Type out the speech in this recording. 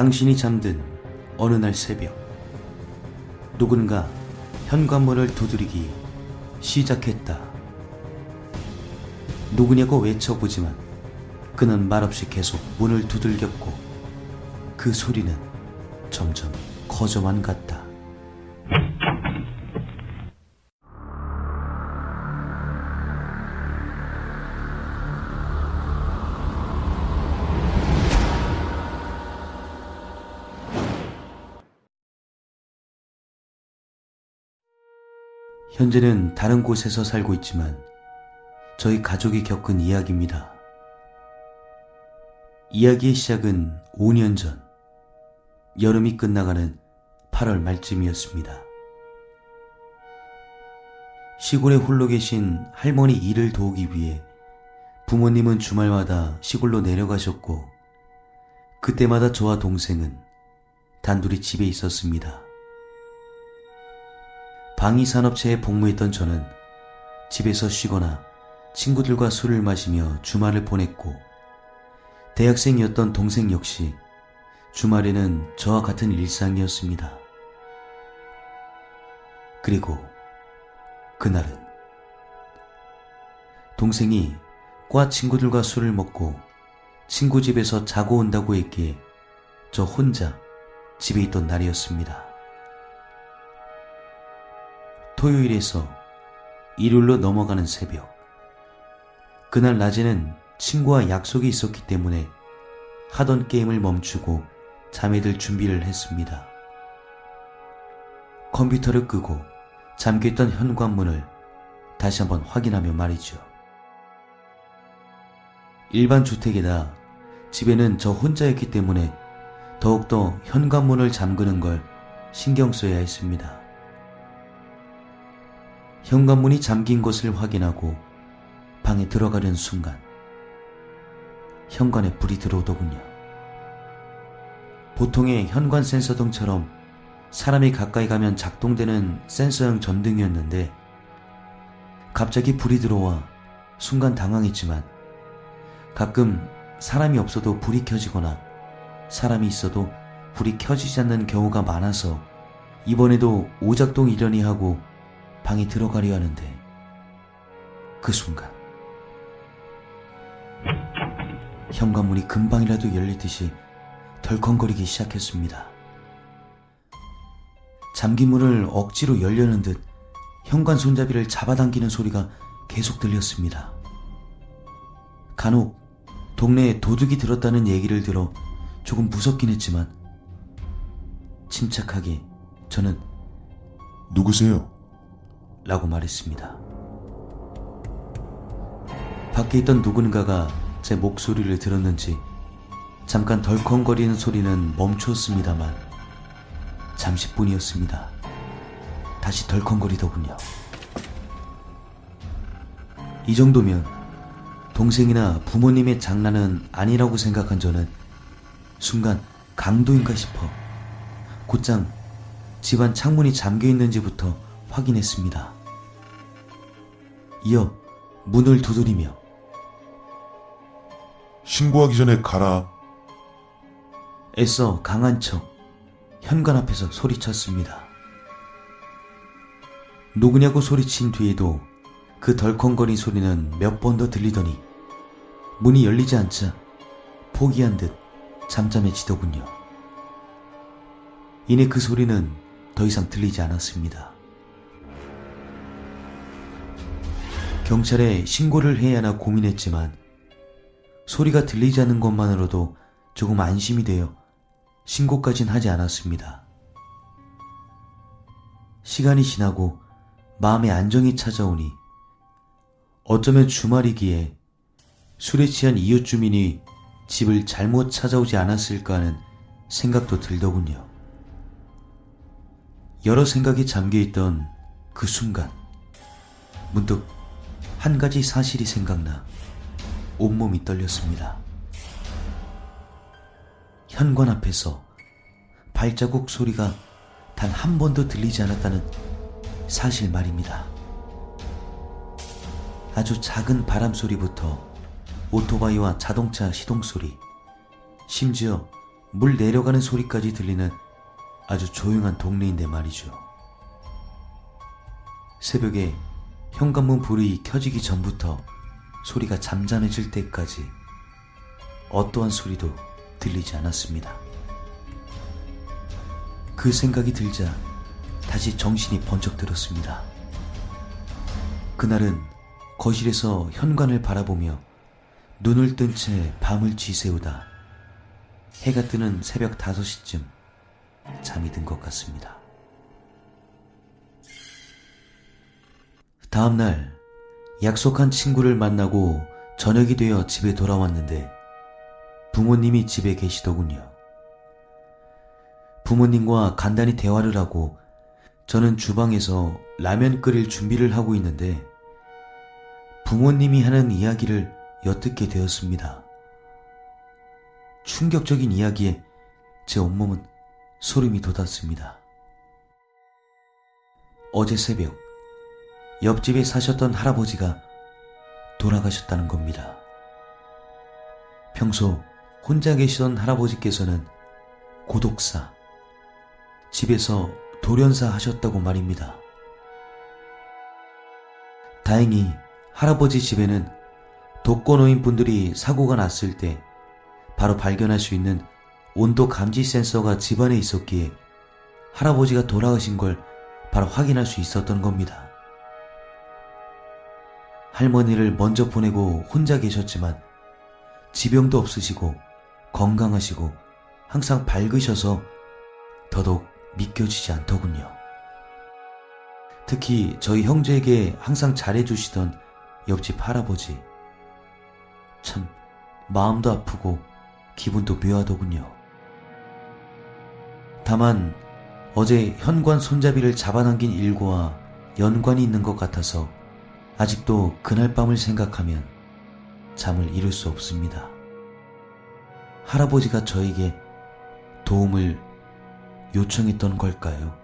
당신이 잠든 어느 날 새벽 누군가 현관문을 두드리기 시작했다. 누구냐고 외쳐보지만 그는 말없이 계속 문을 두들겼고 그 소리는 점점 커져만 갔다. 현재는 다른 곳에서 살고 있지만 저희 가족이 겪은 이야기입니다. 이야기의 시작은 5년 전 여름이 끝나가는 8월 말쯤이었습니다. 시골에 홀로 계신 할머니 일을 도우기 위해 부모님은 주말마다 시골로 내려가셨고 그때마다 저와 동생은 단둘이 집에 있었습니다. 방위산업체에 복무했던 저는 집에서 쉬거나 친구들과 술을 마시며 주말을 보냈고 대학생이었던 동생 역시 주말에는 저와 같은 일상이었습니다. 그리고 그날은 동생이 과 친구들과 술을 먹고 친구 집에서 자고 온다고 했기에 저 혼자 집에 있던 날이었습니다. 토요일에서 일요일로 넘어가는 새벽. 그날 낮에는 친구와 약속이 있었기 때문에 하던 게임을 멈추고 잠에 들 준비를 했습니다. 컴퓨터를 끄고 잠겨있던 현관문을 다시 한번 확인하며 말이죠. 일반 주택에다 집에는 저 혼자였기 때문에 더욱더 현관문을 잠그는 걸 신경 써야 했습니다. 현관문이 잠긴 것을 확인하고 방에 들어가려는 순간 현관에 불이 들어오더군요. 보통의 현관 센서등처럼 사람이 가까이 가면 작동되는 센서형 전등이었는데 갑자기 불이 들어와 순간 당황했지만 가끔 사람이 없어도 불이 켜지거나 사람이 있어도 불이 켜지지 않는 경우가 많아서 이번에도 오작동 이련이 하고 방에 들어가려 하는데 그 순간 현관문이 금방이라도 열리듯이 덜컹거리기 시작했습니다. 잠긴 문을 억지로 열려는 듯 현관 손잡이를 잡아당기는 소리가 계속 들렸습니다. 간혹 동네에 도둑이 들었다는 얘기를 들어 조금 무섭긴 했지만 침착하게 저는 누구세요? 라고 말했습니다. 밖에 있던 누군가가 제 목소리를 들었는지 잠깐 덜컹거리는 소리는 멈췄습니다만 잠시뿐이었습니다. 다시 덜컹거리더군요. 이 정도면 동생이나 부모님의 장난은 아니라고 생각한 저는 순간 강도인가 싶어 곧장 집안 창문이 잠겨 있는지부터 확인했습니다. 이어 문을 두드리며 신고하기 전에 가라. 애써 강한 척 현관 앞에서 소리쳤습니다. 누구냐고 소리친 뒤에도 그 덜컹거린 소리는 몇 번 더 들리더니 문이 열리지 않자 포기한 듯 잠잠해지더군요. 이내 그 소리는 더 이상 들리지 않았습니다. 경찰에 신고를 해야 하나 고민했지만 소리가 들리지 않는 것만으로도 조금 안심이 되어 신고까진 하지 않았습니다. 시간이 지나고 마음의 안정이 찾아오니 어쩌면 주말이기에 술에 취한 이웃 주민이 집을 잘못 찾아오지 않았을까 하는 생각도 들더군요. 여러 생각이 잠겨있던 그 순간 문득 한 가지 사실이 생각나 온몸이 떨렸습니다. 현관 앞에서 발자국 소리가 단 한 번도 들리지 않았다는 사실 말입니다. 아주 작은 바람 소리부터 오토바이와 자동차 시동 소리, 심지어 물 내려가는 소리까지 들리는 아주 조용한 동네인데 말이죠. 새벽에 현관문 불이 켜지기 전부터 소리가 잠잠해질 때까지 어떠한 소리도 들리지 않았습니다. 그 생각이 들자 다시 정신이 번쩍 들었습니다. 그날은 거실에서 현관을 바라보며 눈을 뜬 채 밤을 쥐새우다 해가 뜨는 새벽 5시쯤 잠이 든 것 같습니다. 다음날 약속한 친구를 만나고 저녁이 되어 집에 돌아왔는데 부모님이 집에 계시더군요. 부모님과 간단히 대화를 하고 저는 주방에서 라면 끓일 준비를 하고 있는데 부모님이 하는 이야기를 엿듣게 되었습니다. 충격적인 이야기에 제 온몸은 소름이 돋았습니다. 어제 새벽 옆집에 사셨던 할아버지가 돌아가셨다는 겁니다. 평소 혼자 계시던 할아버지께서는 고독사, 집에서 돌연사 하셨다고 말입니다. 다행히 할아버지 집에는 독거노인 분들이 사고가 났을 때 바로 발견할 수 있는 온도 감지 센서가 집안에 있었기에 할아버지가 돌아가신 걸 바로 확인할 수 있었던 겁니다. 할머니를 먼저 보내고 혼자 계셨지만 지병도 없으시고 건강하시고 항상 밝으셔서 더더욱 믿겨지지 않더군요. 특히 저희 형제에게 항상 잘해주시던 옆집 할아버지. 참, 마음도 아프고 기분도 묘하더군요. 다만, 어제 현관 손잡이를 잡아당긴 일과와 연관이 있는 것 같아서 아직도 그날 밤을 생각하면 잠을 이룰 수 없습니다. 할아버지가 저에게 도움을 요청했던 걸까요?